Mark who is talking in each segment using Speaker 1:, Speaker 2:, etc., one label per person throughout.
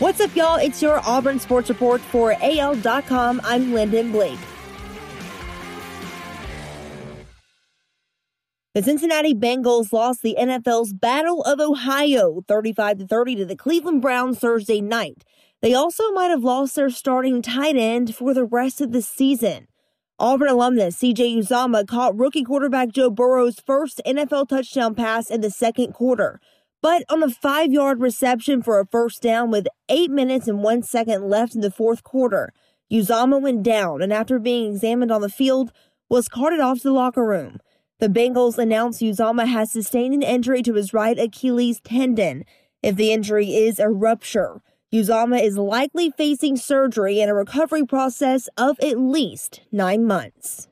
Speaker 1: What's up, y'all? It's your Auburn Sports Report for AL.com. I'm Lyndon Blake. The Cincinnati Bengals lost the NFL's Battle of Ohio 35 30 to the Cleveland Browns Thursday night. They also might have lost their starting tight end for the rest of the season. Auburn alumnus CJ Uzomah caught rookie quarterback Joe Burrow's first NFL touchdown pass in the second quarter. But on a five yard reception for a first down with eight minutes and one second left in the fourth quarter, Uzomah went down and after being examined on the field, was carted off to the locker room. The Bengals announced Uzomah has sustained an injury to his right Achilles tendon. If the injury is a rupture, Uzomah is likely facing surgery and a recovery process of at least nine months.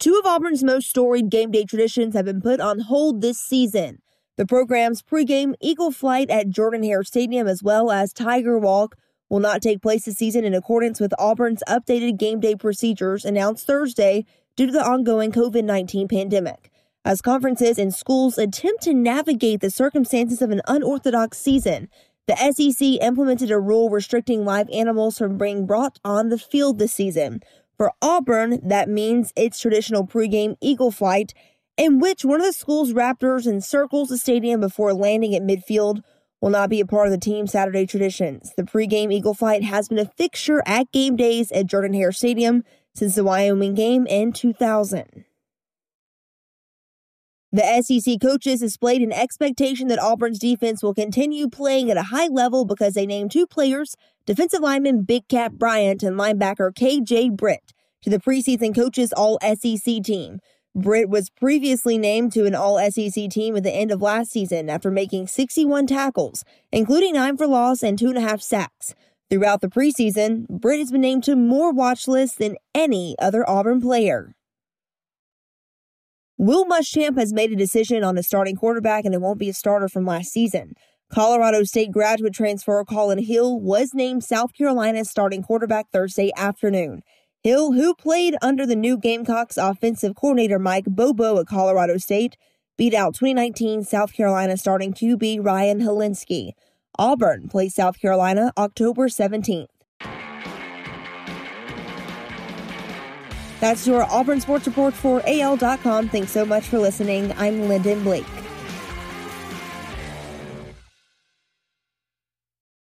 Speaker 1: Two of Auburn's most storied game day traditions have been put on hold this season. The program's pregame Eagle Flight at Jordan Hare Stadium, as well as Tiger Walk, will not take place this season in accordance with Auburn's updated game day procedures announced Thursday due to the ongoing COVID 19 pandemic. As conferences and schools attempt to navigate the circumstances of an unorthodox season, the SEC implemented a rule restricting live animals from being brought on the field this season. For Auburn, that means its traditional pregame Eagle flight, in which one of the school's Raptors encircles the stadium before landing at midfield, will not be a part of the team's Saturday traditions. The pregame Eagle flight has been a fixture at game days at Jordan Hare Stadium since the Wyoming game in 2000. The SEC coaches displayed an expectation that Auburn's defense will continue playing at a high level because they named two players, defensive lineman Big Cat Bryant and linebacker KJ Britt, to the preseason coaches All SEC team. Britt was previously named to an All SEC team at the end of last season after making 61 tackles, including nine for loss and two and a half sacks. Throughout the preseason, Britt has been named to more watch lists than any other Auburn player. Will Muschamp has made a decision on a starting quarterback and it won't be a starter from last season. Colorado State graduate transfer Collin Hill was named South Carolina's starting quarterback Thursday afternoon. Hill, who played under the new Gamecocks offensive coordinator Mike Bobo at Colorado State, beat out 2019 South Carolina starting QB Ryan Hilinski. Auburn plays South Carolina October 17th. That's your Auburn Sports Report for AL.com. Thanks so much for listening. I'm Lyndon Blake.